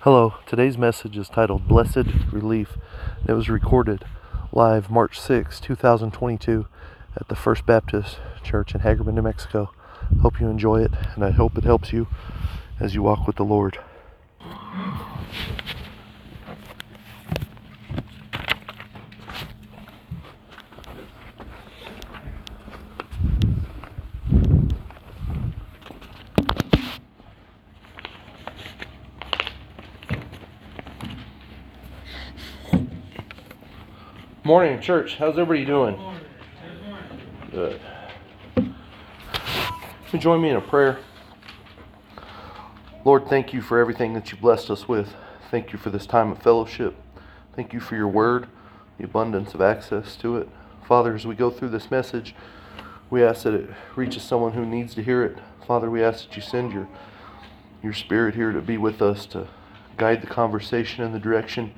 Hello, today's message is titled Blessed Relief. It was recorded live March 6, 2022 at the First Baptist Church in Hagerman, New Mexico. Hope you enjoy it, and I hope it helps you as you walk with the Lord. Morning, church. How's everybody doing? Good. You join me in a prayer. Lord, thank you for everything that you blessed us with. Thank you for this time of fellowship. Thank you for your word, the abundance of access to it. Father, as we go through this message, we ask that it reaches someone who needs to hear it. Father, we ask that you send your your spirit here to be with us to guide the conversation in the direction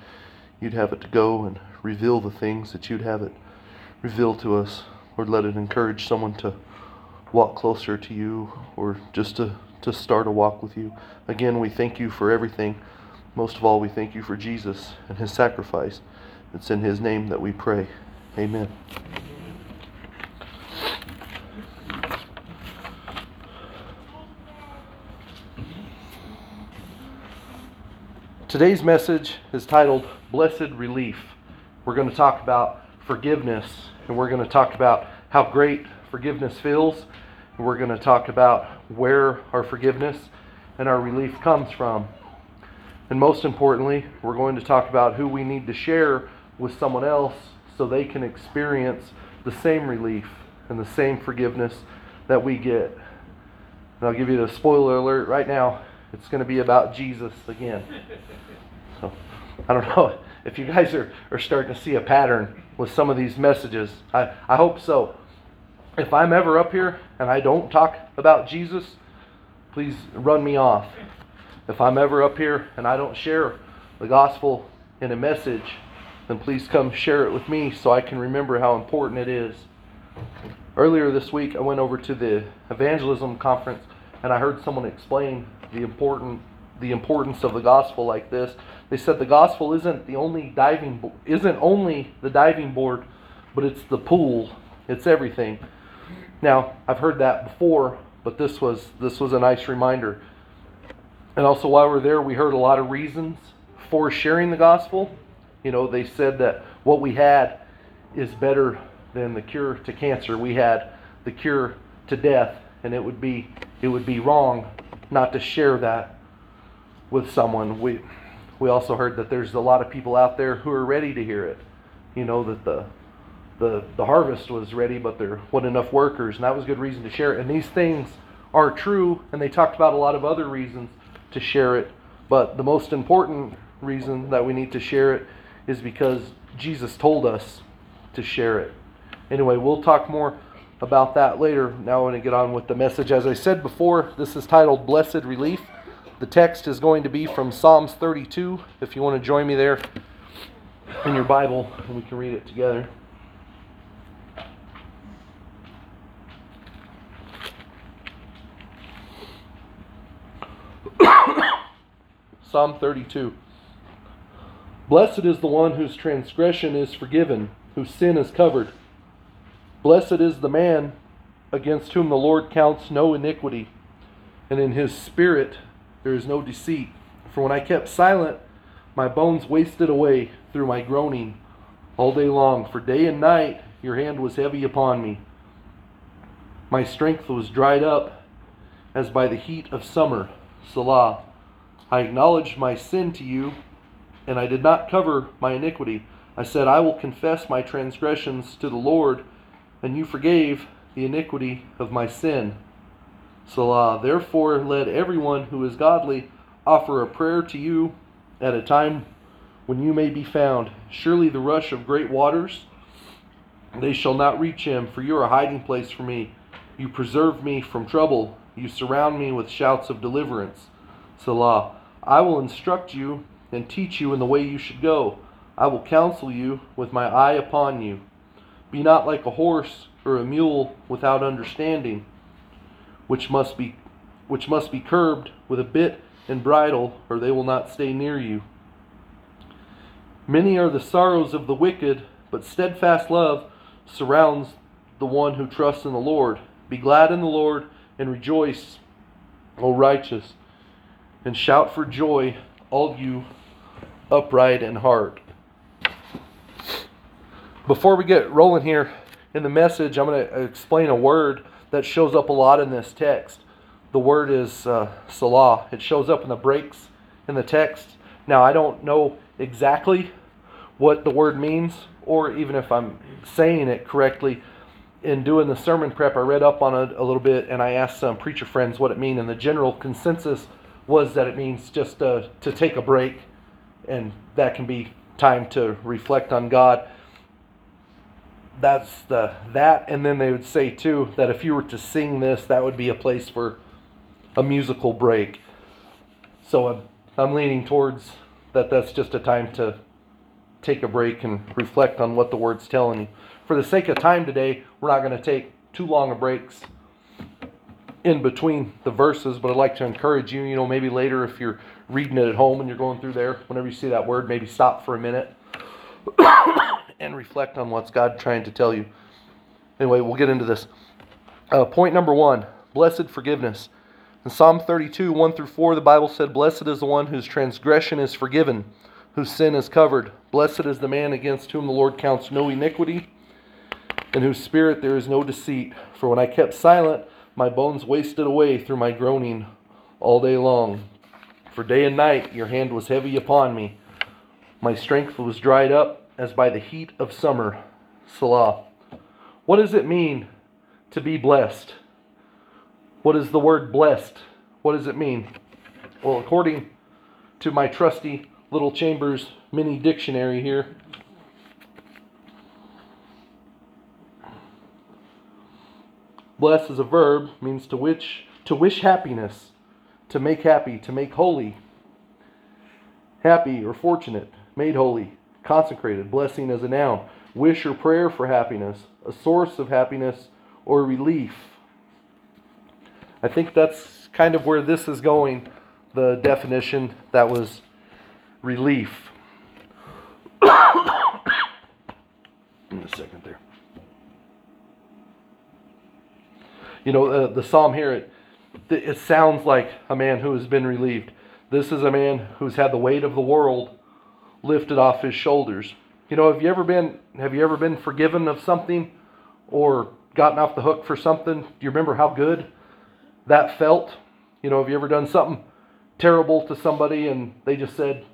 you'd have it to go and reveal the things that you'd have it reveal to us. Lord, let it encourage someone to walk closer to you or just to, to start a walk with you. Again, we thank you for everything. Most of all, we thank you for Jesus and his sacrifice. It's in his name that we pray. Amen. Today's message is titled Blessed Relief we're going to talk about forgiveness, and we're going to talk about how great forgiveness feels, and we're going to talk about where our forgiveness and our relief comes from. And most importantly, we're going to talk about who we need to share with someone else so they can experience the same relief and the same forgiveness that we get. And I'll give you the spoiler alert right now. It's going to be about Jesus again. So, I don't know if you guys are, are starting to see a pattern with some of these messages. I, I hope so. If I'm ever up here and I don't talk about Jesus, please run me off. If I'm ever up here and I don't share the gospel in a message, then please come share it with me so I can remember how important it is. Earlier this week, I went over to the evangelism conference and I heard someone explain the important the importance of the gospel like this. They said the gospel isn't the only diving isn't only the diving board, but it's the pool. It's everything. Now, I've heard that before, but this was this was a nice reminder. And also while we're there, we heard a lot of reasons for sharing the gospel. You know, they said that what we had is better than the cure to cancer. We had the cure to death, and it would be it would be wrong not to share that with someone. We we also heard that there's a lot of people out there who are ready to hear it. You know that the the the harvest was ready, but there wasn't enough workers, and that was a good reason to share it. And these things are true, and they talked about a lot of other reasons to share it. But the most important reason that we need to share it is because Jesus told us to share it. Anyway, we'll talk more about that later. Now I want to get on with the message. As I said before, this is titled Blessed Relief. The text is going to be from Psalms 32. If you want to join me there in your Bible, and we can read it together. Psalm 32. Blessed is the one whose transgression is forgiven, whose sin is covered. Blessed is the man against whom the Lord counts no iniquity, and in his spirit there is no deceit. For when I kept silent, my bones wasted away through my groaning all day long. For day and night your hand was heavy upon me. My strength was dried up as by the heat of summer. Selah. I acknowledged my sin to you, and I did not cover my iniquity. I said, I will confess my transgressions to the Lord, and you forgave the iniquity of my sin. Salah. Therefore, let everyone who is godly offer a prayer to you at a time when you may be found. Surely the rush of great waters, they shall not reach him, for you are a hiding place for me. You preserve me from trouble. You surround me with shouts of deliverance. Salah. I will instruct you and teach you in the way you should go. I will counsel you with my eye upon you. Be not like a horse or a mule without understanding which must be which must be curbed with a bit and bridle, or they will not stay near you. Many are the sorrows of the wicked, but steadfast love surrounds the one who trusts in the Lord. Be glad in the Lord and rejoice, O righteous, and shout for joy, all you upright in heart. Before we get rolling here in the message, I'm going to explain a word that shows up a lot in this text. The word is uh, Salah. It shows up in the breaks in the text. Now, I don't know exactly what the word means, or even if I'm saying it correctly. In doing the sermon prep, I read up on it a little bit and I asked some preacher friends what it means, and the general consensus was that it means just uh, to take a break, and that can be time to reflect on God. That's the that, and then they would say too that if you were to sing this, that would be a place for a musical break. So I'm, I'm leaning towards that. That's just a time to take a break and reflect on what the word's telling you. For the sake of time today, we're not going to take too long of breaks in between the verses, but I'd like to encourage you, you know, maybe later if you're reading it at home and you're going through there, whenever you see that word, maybe stop for a minute and reflect on what's God trying to tell you. Anyway, we'll get into this. Uh, point number one blessed forgiveness. In Psalm 32, 1 through 4, the Bible said, Blessed is the one whose transgression is forgiven whose sin is covered. Blessed is the man against whom the Lord counts no iniquity, in whose spirit there is no deceit. For when I kept silent, my bones wasted away through my groaning all day long. For day and night your hand was heavy upon me. My strength was dried up as by the heat of summer. Selah. What does it mean to be blessed? What is the word blessed? What does it mean? Well, according to my trusty Little Chambers mini dictionary here. Bless is a verb, means to wish to wish happiness, to make happy, to make holy. Happy or fortunate, made holy, consecrated, blessing as a noun. Wish or prayer for happiness, a source of happiness or relief. I think that's kind of where this is going, the definition that was relief. In a second there. You know, uh, the psalm here, it, it sounds like a man who has been relieved. This is a man who's had the weight of the world lifted off his shoulders. You know, have you ever been have you ever been forgiven of something or gotten off the hook for something? Do you remember how good that felt? You know, have you ever done something terrible to somebody and they just said,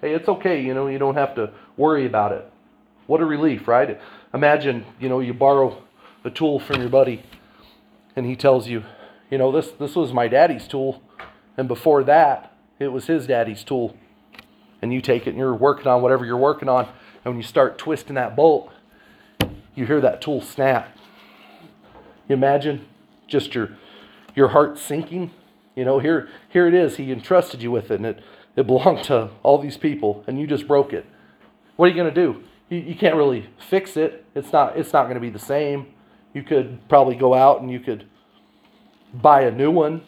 hey, it's okay, you know, you don't have to worry about it. What a relief, right? Imagine, you know, you borrow a tool from your buddy and he tells you, you know, this this was my daddy's tool and before that, it was his daddy's tool. And you take it and you're working on whatever you're working on, and when you start twisting that bolt, you hear that tool snap. You imagine just your your heart sinking. You know, here here it is. He entrusted you with it, and it it belonged to all these people, and you just broke it. What are you to do? You, you can't really fix it. It's not, it's not to be the same. You could probably go out and you could buy a new one,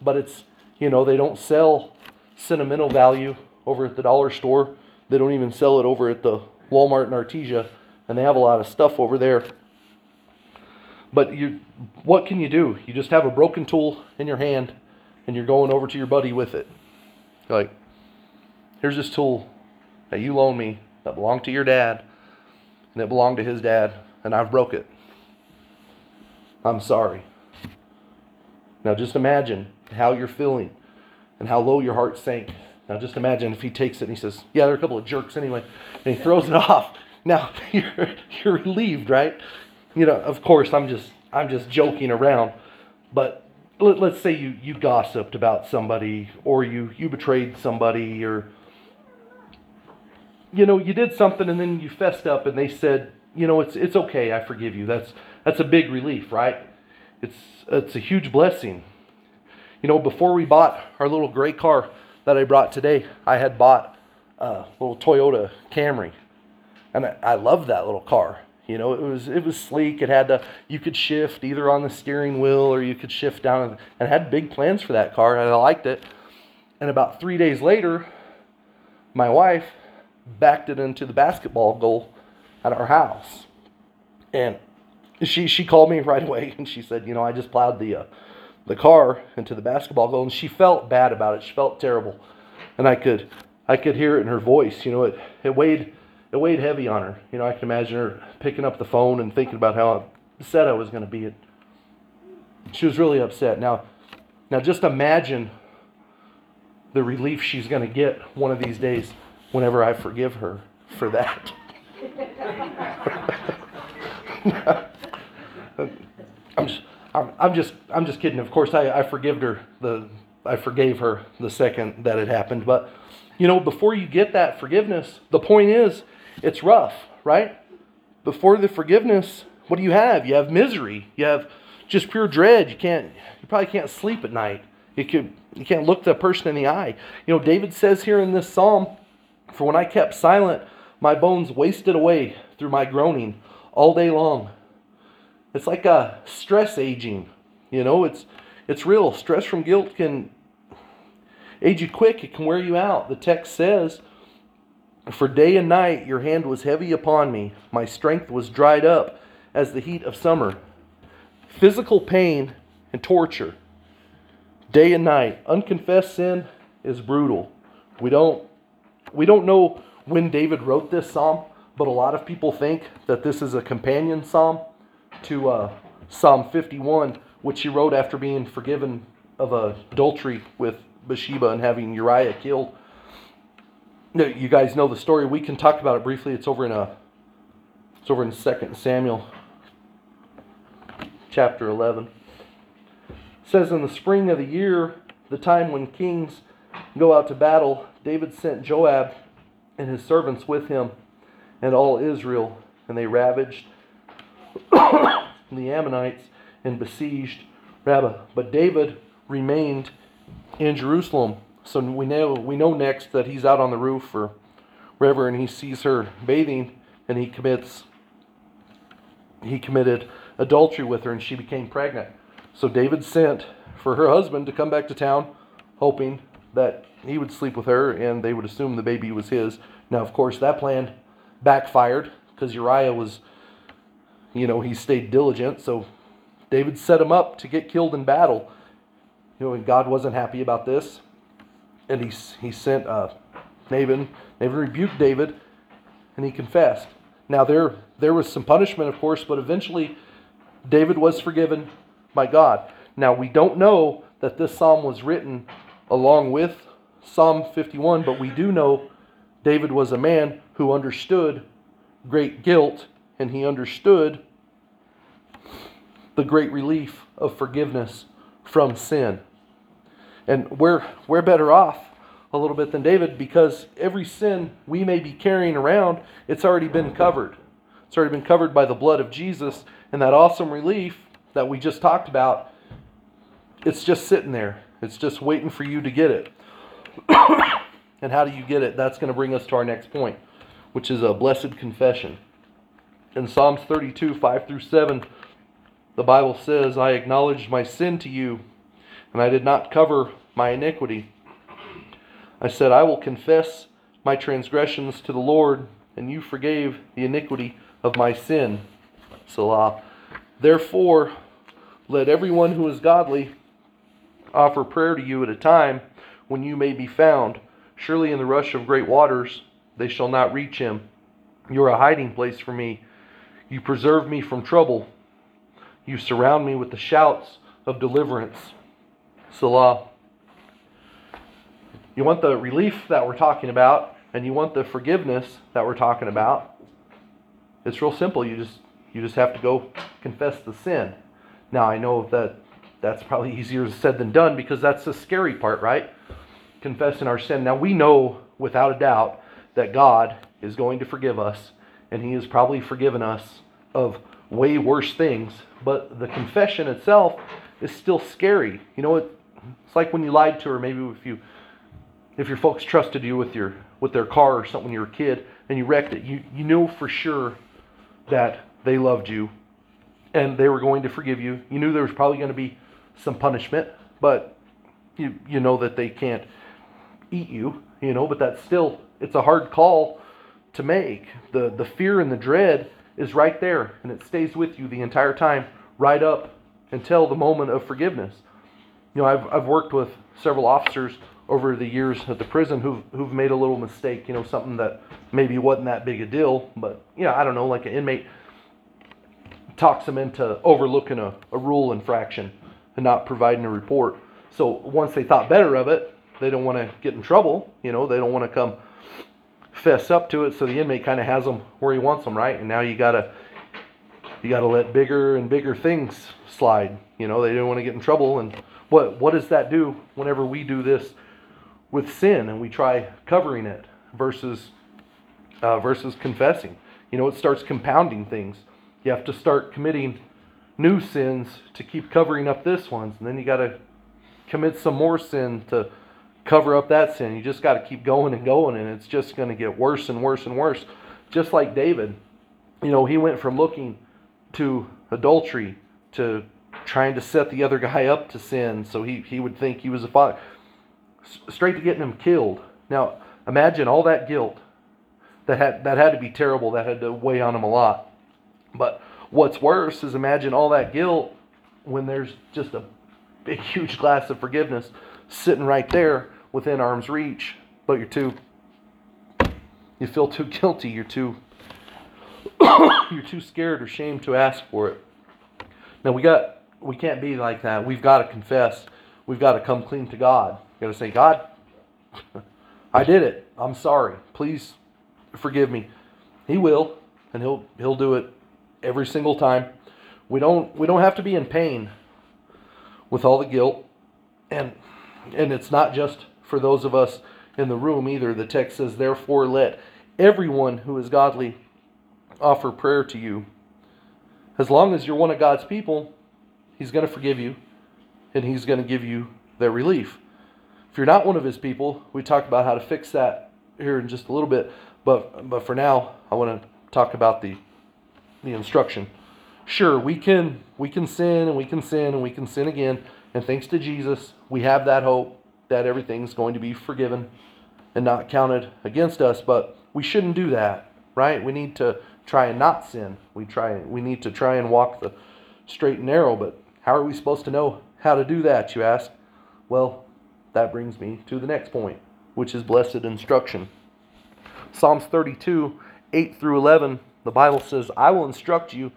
but it's, you know, they don't sell sentimental value over at the dollar store. They don't even sell it over at the Walmart in Artesia, and they have a lot of stuff over there. But you, what can you do? You just have a broken tool in your hand, and you're going over to your buddy with it. Like, here's this tool that you loaned me that belonged to your dad and it belonged to his dad, and I've broke it. I'm sorry. Now just imagine how you're feeling and how low your heart sank. Now just imagine if he takes it and he says, "Yeah, they're a couple of jerks anyway," and he throws it off. Now you're you're relieved, right? You know, of course, I'm just I'm just joking around, but let, us say you, you gossiped about somebody or you, you betrayed somebody or you know you did something and then you fessed up and they said you know it's it's okay i forgive you that's that's a big relief right it's it's a huge blessing you know before we bought our little gray car that i brought today i had bought a little toyota camry and i, I love that little car you know, it was it was sleek. It had the you could shift either on the steering wheel or you could shift down, and had big plans for that car, and I liked it. And about three days later, my wife backed it into the basketball goal at our house. And she she called me right away and she said, you know, I just plowed the uh, the car into the basketball goal, and she felt bad about it. She felt terrible, and I could I could hear it in her voice. You know, it it weighed it weighed heavy on her. You know, I can imagine her picking up the phone and thinking about how upset I was going to be. It. She was really upset. Now, now just imagine the relief she's going to get one of these days whenever I forgive her for that. I'm just, I'm, just, I'm just kidding. Of course, I, I forgave her the, I forgave her the second that it happened. But, you know, before you get that forgiveness, the point is, it's rough, right? Before the forgiveness, what do you have? You have misery. You have just pure dread. You can't, you probably can't sleep at night. You could, you can't look the person in the eye. You know, David says here in this psalm, "For when I kept silent, my bones wasted away through my groaning all day long." It's like a stress aging. You know, it's it's real. Stress from guilt can age you quick. It can wear you out. The text says, "For day and night your hand was heavy upon me. My strength was dried up as the heat of summer." Physical pain and torture. Day and night. Unconfessed sin is brutal. We don't we don't know when David wrote this psalm, but a lot of people think that this is a companion psalm to uh, Psalm 51, which he wrote after being forgiven of adultery with Bathsheba and having Uriah killed. You guys know the story. We can talk about it briefly. It's over in a, uh, it's over in Second Samuel, chapter 11. It says in the spring of the year, the time when kings go out to battle, David sent Joab and his servants with him and all Israel, and they ravaged the Ammonites and besieged Rabbah. But David remained in Jerusalem. So we know we know next that he's out on the roof or wherever and he sees her bathing and he commits he committed adultery with her and she became pregnant. So David sent for her husband to come back to town hoping that he would sleep with her and they would assume the baby was his. Now of course that plan backfired because Uriah was you know, he stayed diligent. So David set him up to get killed in battle. You know, and God wasn't happy about this. And he, he sent uh, Nabal. Nabal rebuked David, and he confessed. Now, there, there was some punishment, of course, but eventually David was forgiven by God. Now, we don't know that this psalm was written along with Psalm 51, but we do know David was a man who understood great guilt and he understood the great relief of forgiveness from sin. And we're, we're better off a little bit than David because every sin we may be carrying around, it's already been covered. It's already been covered by the blood of Jesus, and that awesome relief that we just talked about, it's just sitting there. It's just waiting for you to get it. and how do you get it? That's going to bring us to our next point, which is a blessed confession. In Psalms 32, 5 through 7, the Bible says, I acknowledged my sin to you, and I did not cover my iniquity. I said, I will confess my transgressions to the Lord, and you forgave the iniquity of my sin. Selah. Therefore, let everyone who is godly offer prayer to you at a time when you may be found. Surely in the rush of great waters they shall not reach him. You are a hiding place for me. You preserve me from trouble. You surround me with the shouts of deliverance. Selah. You want the relief that we're talking about, and you want the forgiveness that we're talking about. It's real simple. You just you just have to go confess the sin. Now I know that that's probably easier said than done because that's the scary part, right? Confessing our sin. Now we know without a doubt that God is going to forgive us, and He has probably forgiven us of way worse things, but the confession itself is still scary. You know, it, it's like when you lied to her. Maybe if you, if your folks trusted you with your with their car or something when you were a kid and you wrecked it, you you knew for sure that they loved you and they were going to forgive you. You knew there was probably going to be some punishment, but you you know that they can't eat you, you know, but that's still it's a hard call to make. The the fear and the dread is right there and it stays with you the entire time right up until the moment of forgiveness. You know, I've I've worked with several officers over the years at the prison who've who've made a little mistake, you know, something that maybe wasn't that big a deal, but yeah, I don't know, like an inmate talks them into overlooking a, a rule infraction and not providing a report. So once they thought better of it, they don't want to get in trouble. You know, they don't want to come fess up to it. So the inmate kind of has them where he wants them, right? And now you gotta you gotta let bigger and bigger things slide. You know, they don't want to get in trouble. And what what does that do whenever we do this with sin and we try covering it versus uh, versus confessing? You know, it starts compounding things. You have to start committing new sins to keep covering up this ones, and then you got to commit some more sin to cover up that sin. You just got to keep going and going, and it's just going to get worse and worse and worse. Just like David, you know, he went from looking to adultery to trying to set the other guy up to sin so he, he would think he was a father, straight to getting him killed. Now, imagine all that guilt. That had, that had to be terrible. That had to weigh on him a lot. But what's worse is imagine all that guilt when there's just a big, huge glass of forgiveness sitting right there within arm's reach, but you're too, you feel too guilty, you're too, you're too scared or ashamed to ask for it. Now we got, we can't be like that. We've got to confess. We've got to come clean to God. We got to say, God, I did it. I'm sorry. Please forgive me. He will, and he'll he'll do it every single time. We don't we don't have to be in pain with all the guilt, and and it's not just for those of us in the room either. The text says, Therefore, let everyone who is godly offer prayer to you. As long as you're one of God's people, He's going to forgive you and He's going to give you their relief. If you're not one of His people, we talk about how to fix that here in just a little bit. But, but for now, I want to talk about the, the instruction. Sure, we can we can sin and we can sin and we can sin again, and thanks to Jesus, we have that hope that everything's going to be forgiven and not counted against us, but we shouldn't do that, right? We need to try and not sin. We try we need to try and walk the straight and narrow, but how are we supposed to know how to do that, you ask? Well, that brings me to the next point, which is blessed instruction. Psalms 32, 8 through 11, the Bible says, I will instruct you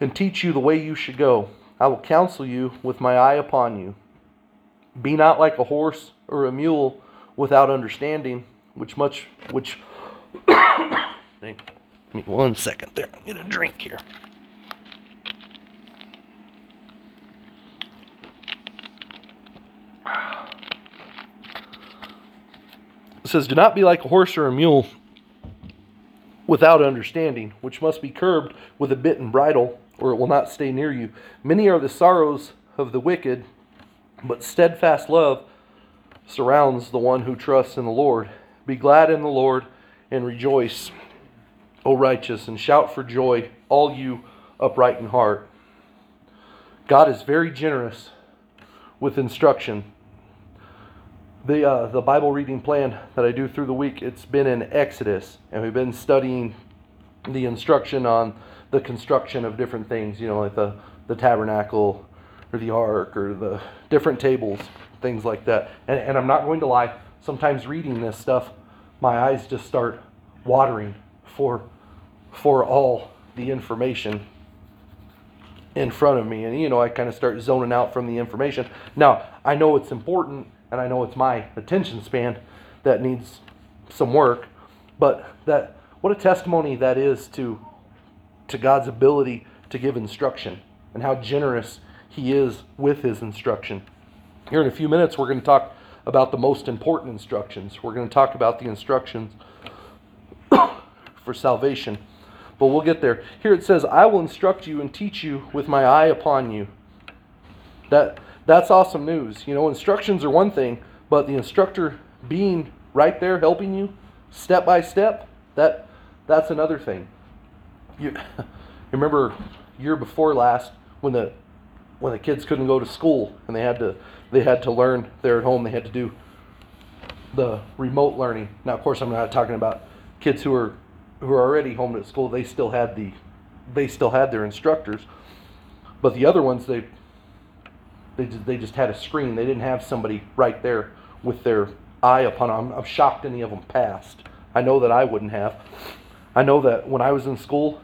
and teach you the way you should go. I will counsel you with my eye upon you. Be not like a horse or a mule without understanding, which much which Give me one second there. Get a drink here. It says, Do not be like a horse or a mule without understanding, which must be curbed with a bit and bridle, or it will not stay near you. Many are the sorrows of the wicked, but steadfast love surrounds the one who trusts in the Lord. Be glad in the Lord and rejoice, O righteous, and shout for joy, all you upright in heart. God is very generous with instruction. The, uh, the Bible reading plan that I do through the week, it's been in Exodus, and we've been studying the instruction on the construction of different things, you know, like the, the tabernacle, or the ark or the different tables, things like that. And, and I'm not going to lie, sometimes reading this stuff, my eyes just start watering for, for all the information in front of me. And, you know, I kind of start zoning out from the information. Now, I know it's important and I know it's my attention span that needs some work, but that what a testimony that is to to God's ability to give instruction and how generous he is with his instruction. Here in a few minutes, we're going to talk about the most important instructions. We're going to talk about the instructions for salvation. But we'll get there. Here it says, I will instruct you and teach you with my eye upon you. That that's awesome news. You know, instructions are one thing, but the instructor being right there helping you step by step, that that's another thing. You, you remember year before last when the when the kids couldn't go to school and they had to they had to learn there at home they had to do the remote learning. Now, of course, I'm not talking about kids who are who are already home at school. They still had the they still had their instructors, but the other ones they they just, they just had a screen. They didn't have somebody right there with their eye upon them. I'm shocked any of them passed. I know that I wouldn't have. I know that when I was in school,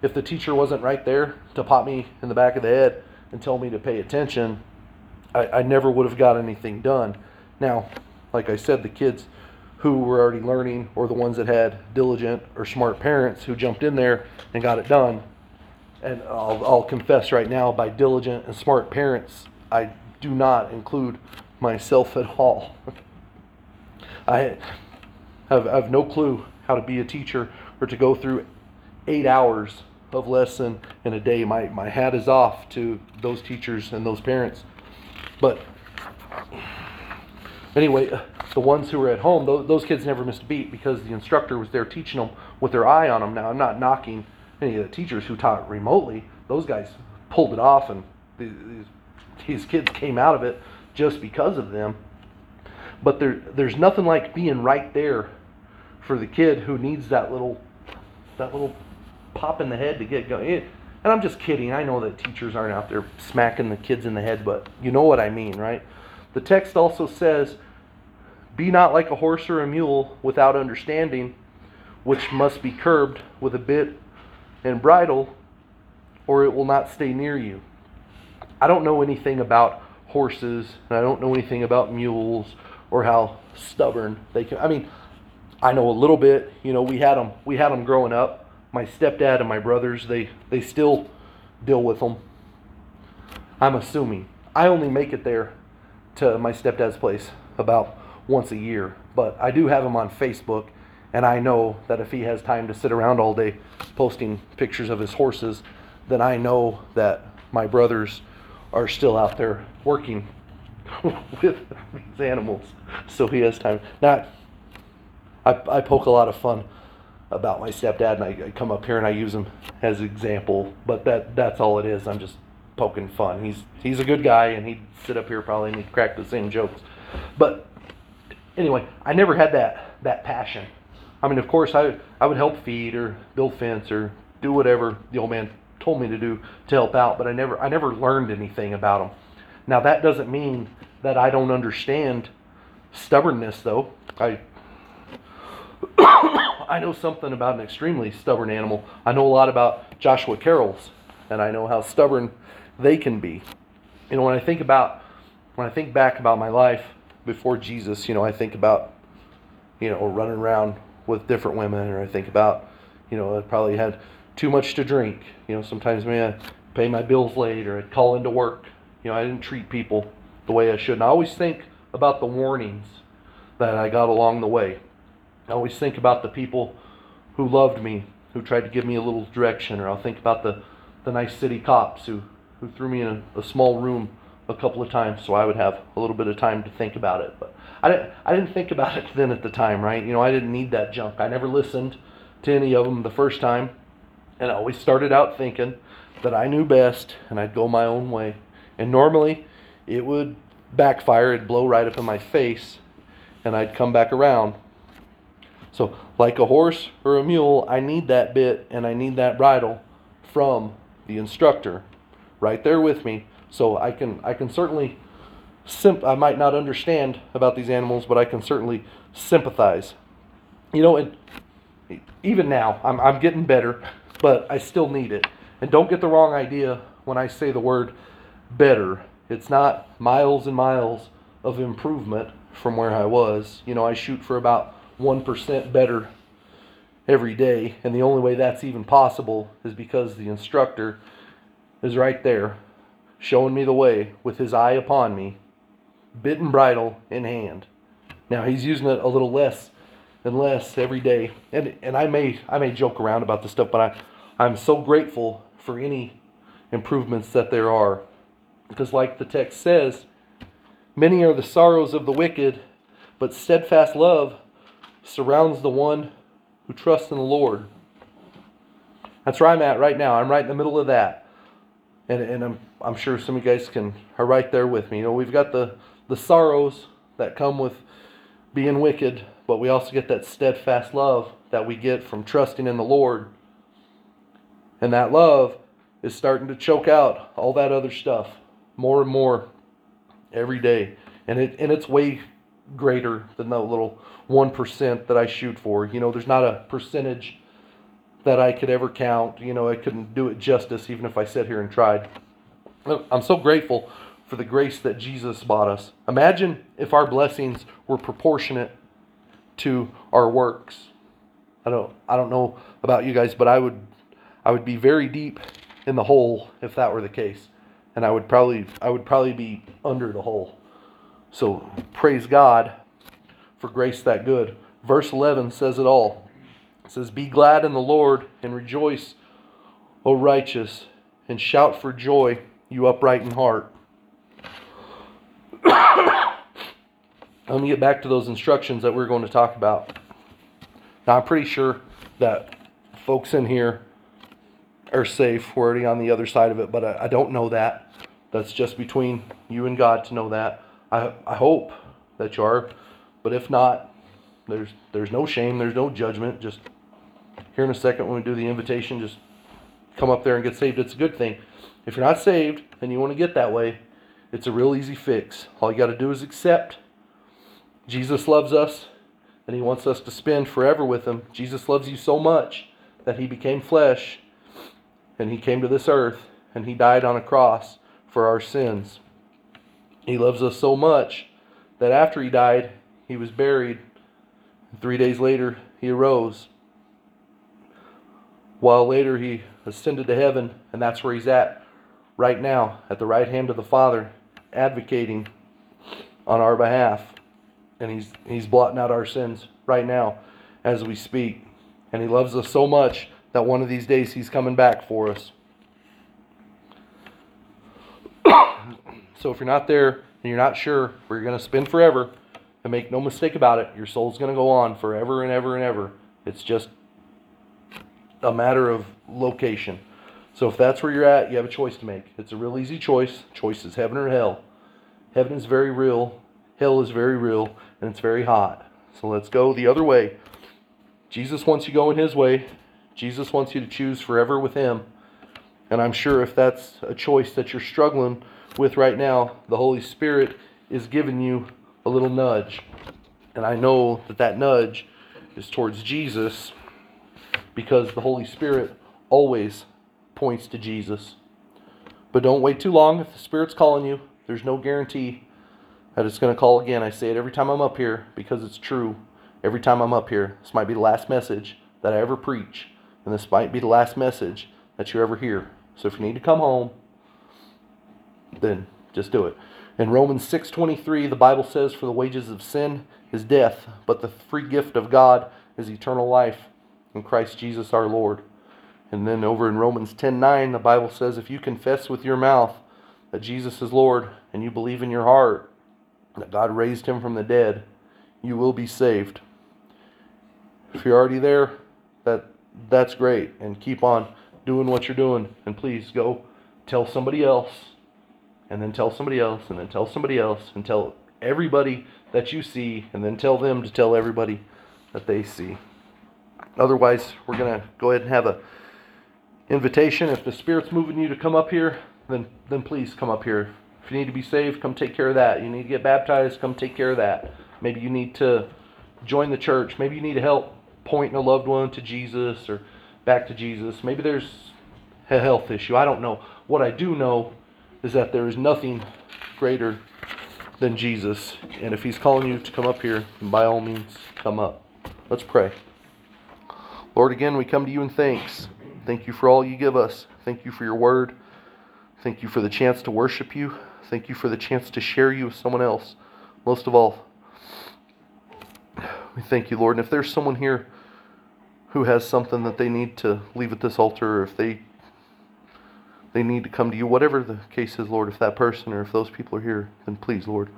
if the teacher wasn't right there to pop me in the back of the head and tell me to pay attention, I, I never would have got anything done. Now, like I said, the kids who were already learning or the ones that had diligent or smart parents who jumped in there and got it done. And I'll, I'll confess right now, by diligent and smart parents, I do not include myself at all. I have, I have no clue how to be a teacher or to go through eight hours of lesson in a day. My, my hat is off to those teachers and those parents. But anyway, the ones who were at home, those, those kids never missed a beat because the instructor was there teaching them with their eye on them. Now, I'm not knocking any of the teachers who taught remotely. Those guys pulled it off, and these, these kids came out of it just because of them. But there, there's nothing like being right there for the kid who needs that little, that little pop in the head to get going. And I'm just kidding. I know that teachers aren't out there smacking the kids in the head, but you know what I mean, right? The text also says, Be not like a horse or a mule without understanding, which must be curbed with a bit and bridle, or it will not stay near you. I don't know anything about horses, and I don't know anything about mules or how stubborn they can. I mean, I know a little bit. You know, we had them. We had them growing up my stepdad and my brothers, they, they still deal with them. I'm assuming. I only make it there to my stepdad's place about once a year, but I do have him on Facebook, and I know that if he has time to sit around all day posting pictures of his horses, then I know that my brothers are still out there working with these animals, so he has time. Now, I, I poke a lot of fun about my stepdad, and I, I come up here and I use him as example. But that that's all it is. I'm just poking fun. He's he's a good guy, and he'd sit up here probably and he'd crack the same jokes. But anyway, I never had that that passion. I mean, of course, I I would help feed or build fence or do whatever the old man told me to do to help out, but I never I never learned anything about him. Now that doesn't mean that I don't understand stubbornness, though. I I know something about an extremely stubborn animal. I know a lot about Joshua Carrolls, and I know how stubborn they can be. You know, when I think about when I think back about my life before Jesus, you know, I think about you know running around with different women, or I think about you know I probably had too much to drink. You know, sometimes maybe I pay my bills late, or I'd call into work. You know, I didn't treat people the way I should. And I always think about the warnings that I got along the way. I always think about the people who loved me, who tried to give me a little direction, or I'll think about the, the nice city cops who, who threw me in a, a small room a couple of times so I would have a little bit of time to think about it. But I didn't, I didn't think about it then at the time, right? You know, I didn't need that junk. I never listened to any of them the first time. And I always started out thinking that I knew best and I'd go my own way. And normally it would backfire, it'd blow right up in my face, and I'd come back around so, like a horse or a mule, I need that bit and I need that bridle from the instructor right there with me. So I can I can certainly sim- I might not understand about these animals, but I can certainly sympathize. You know, and even now I'm I'm getting better, but I still need it. And don't get the wrong idea when I say the word better. It's not miles and miles of improvement from where I was. You know, I shoot for about 1% better every day. And the only way that's even possible is because the instructor is right there showing me the way with his eye upon me, bit and bridle in hand. Now he's using it a little less and less every day. And and I may I may joke around about this stuff, but I I'm so grateful for any improvements that there are. Because like the text says, many are the sorrows of the wicked, but steadfast love surrounds the one who trusts in the Lord. That's where I'm at right now. I'm right in the middle of that. And, and I'm, I'm sure some of you guys can are right there with me. You know, we've got the, the sorrows that come with being wicked, but we also get that steadfast love that we get from trusting in the Lord. And that love is starting to choke out all that other stuff more and more every day. And it and it's way greater than the little 1% that I shoot for. You know, there's not a percentage that I could ever count. You know, I couldn't do it justice even if I sat here and tried. I'm so grateful for the grace that Jesus bought us. Imagine if our blessings were proportionate to our works. I don't I don't know about you guys, but I would I would be very deep in the hole if that were the case. And I would probably I would probably be under the hole. So praise God for grace that good. Verse 11 says it all. It says, Be glad in the Lord and rejoice, O righteous, and shout for joy, you upright in heart. Let me get back to those instructions that we're going to talk about. Now, I'm pretty sure that folks in here are safe. We're already on the other side of it, but I, I don't know that. That's just between you and God to know that. I, I hope that you are, but if not, there's there's no shame, there's no judgment. Just here in a second when we do the invitation, just come up there and get saved. It's a good thing. If you're not saved and you want to get that way, it's a real easy fix. All you got to do is accept. Jesus loves us and he wants us to spend forever with him. Jesus loves you so much that he became flesh and he came to this earth and he died on a cross for our sins. He loves us so much that after he died, he was buried. Three days later, he arose. While later, he ascended to heaven, and that's where he's at right now, at the right hand of the Father, advocating on our behalf. And he's, he's blotting out our sins right now as we speak. And he loves us so much that one of these days he's coming back for us. so if you're not there and you're not sure where you're going to spend forever, and make no mistake about it, your soul's going to go on forever and ever and ever. It's just a matter of location. So if that's where you're at, you have a choice to make. It's a real easy choice. Choice is heaven or hell. Heaven is very real, hell is very real, and it's very hot. So let's go the other way. Jesus wants you going his way. Jesus wants you to choose forever with him. And I'm sure if that's a choice that you're struggling with right now, the Holy Spirit is giving you a little nudge. And I know that that nudge is towards Jesus because the Holy Spirit always points to Jesus. But don't wait too long. If the Spirit's calling you, there's no guarantee that it's going to call again. I say it every time I'm up here because it's true. Every time I'm up here, this might be the last message that I ever preach, and this might be the last message that you ever hear. So if you need to come home, then just do it. In Romans 6:23, the Bible says for the wages of sin is death, but the free gift of God is eternal life in Christ Jesus our Lord. And then over in Romans 10:9, the Bible says if you confess with your mouth that Jesus is Lord and you believe in your heart that God raised him from the dead, you will be saved. If you're already there, that that's great and keep on doing what you're doing and please go tell somebody else and then tell somebody else and then tell somebody else and tell everybody that you see and then tell them to tell everybody that they see. Otherwise, we're going to go ahead and have a invitation. If the Spirit's moving you to come up here, then then please come up here. If you need to be saved, come take care of that. You need to get baptized, come take care of that. Maybe you need to join the church. Maybe you need to help pointing a loved one to Jesus or back to Jesus. Maybe there's a health issue. I don't know. What I do know is that there is nothing greater than Jesus. And if He's calling you to come up here, by all means, come up. Let's pray. Lord, again, we come to you in thanks. Thank you for all you give us. Thank you for your word. Thank you for the chance to worship you. Thank you for the chance to share you with someone else. Most of all, we thank you, Lord. And if there's someone here who has something that they need to leave at this altar, or if they they need to come to you, whatever the case is, Lord, if that person or if those people are here, then please, Lord,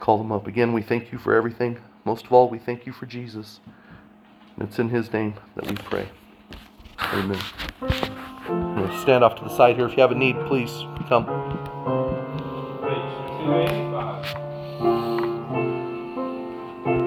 call them up. Again, we thank you for everything. Most of all, we thank you for Jesus. And it's in his name that we pray. Amen. stand off to the side here. If you have a need, please come.